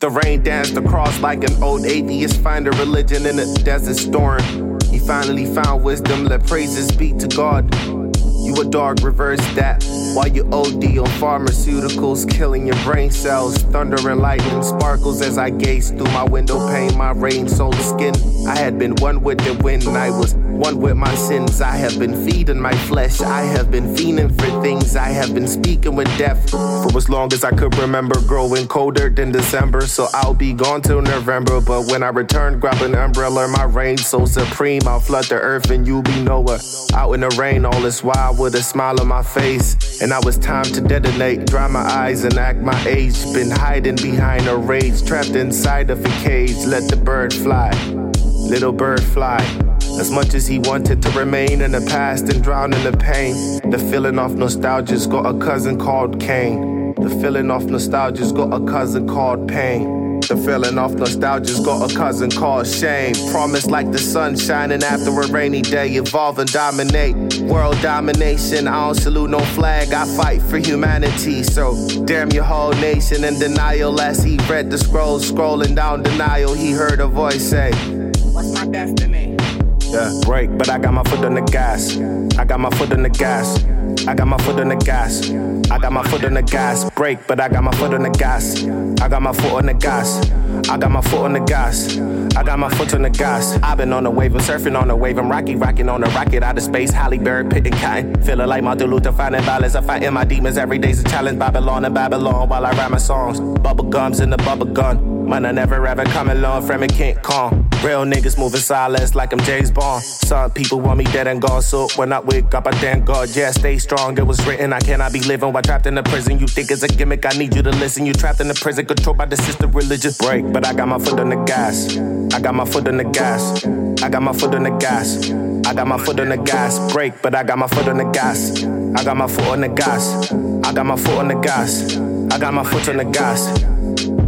The rain danced across like an old atheist find a religion in a desert storm. He finally found wisdom, let praises be to God. You a dog, reverse that. While you OD on pharmaceuticals, killing your brain cells. Thunder and lightning sparkles as I gaze through my window pane. My rain soul skin. I had been one with the wind, I was one with my sins. I have been feeding my flesh. I have been fiending for things. I have been speaking with death for as long as I could remember. Growing colder than December, so I'll be gone till November. But when I return, grab an umbrella. My rain so supreme, I'll flood the earth and you'll be nowhere. Out in the rain, all this while with a smile on my face. And now it's time to detonate. Dry my eyes and act my age. Been hiding behind a rage, trapped inside of a cage. Let the bird fly, little bird fly. As much as he wanted to remain in the past and drown in the pain, the feeling of nostalgia's got a cousin called Cain. The feeling of nostalgia's got a cousin called pain. The feeling of nostalgia's got a cousin called shame. Promise like the sun shining after a rainy day. Evolve and dominate. World domination. I don't salute no flag. I fight for humanity. So damn your whole nation in denial. As he read the scroll, scrolling down denial, he heard a voice say, What's my destiny? Yeah, break, but I got my foot on the gas. I got my foot on the gas. I got my foot on the gas. I got my foot on the gas. Break, but I got my foot on the gas. I got my foot on the gas. I got my foot on the gas. I got my foot on the gas. I've been on the wave, I'm surfing on the wave. I'm rocky, rocking on the rocket out of space. Halle Berry, pitting cotton. Feeling like Martin Luther, finding balance. I'm fighting my demons every day's a challenge. Babylon and Babylon while I write my songs. Bubble gums in the bubble gun. Man, I never ever come along from it, can't. Real niggas moving silence like I'm James Bond. Some people want me dead and gone, so when I wake up, I thank God. Yeah, stay strong. It was written, I cannot be living while trapped in a prison. You think it's a gimmick? I need you to listen. You trapped in the prison, controlled by the system, religious break. But I got my foot on the gas. I got my foot on the gas. I got my foot on the gas. I got my foot on the gas. Break, but I got my foot on the gas. I got my foot on the gas. I got my foot on the gas. I got my foot on the gas.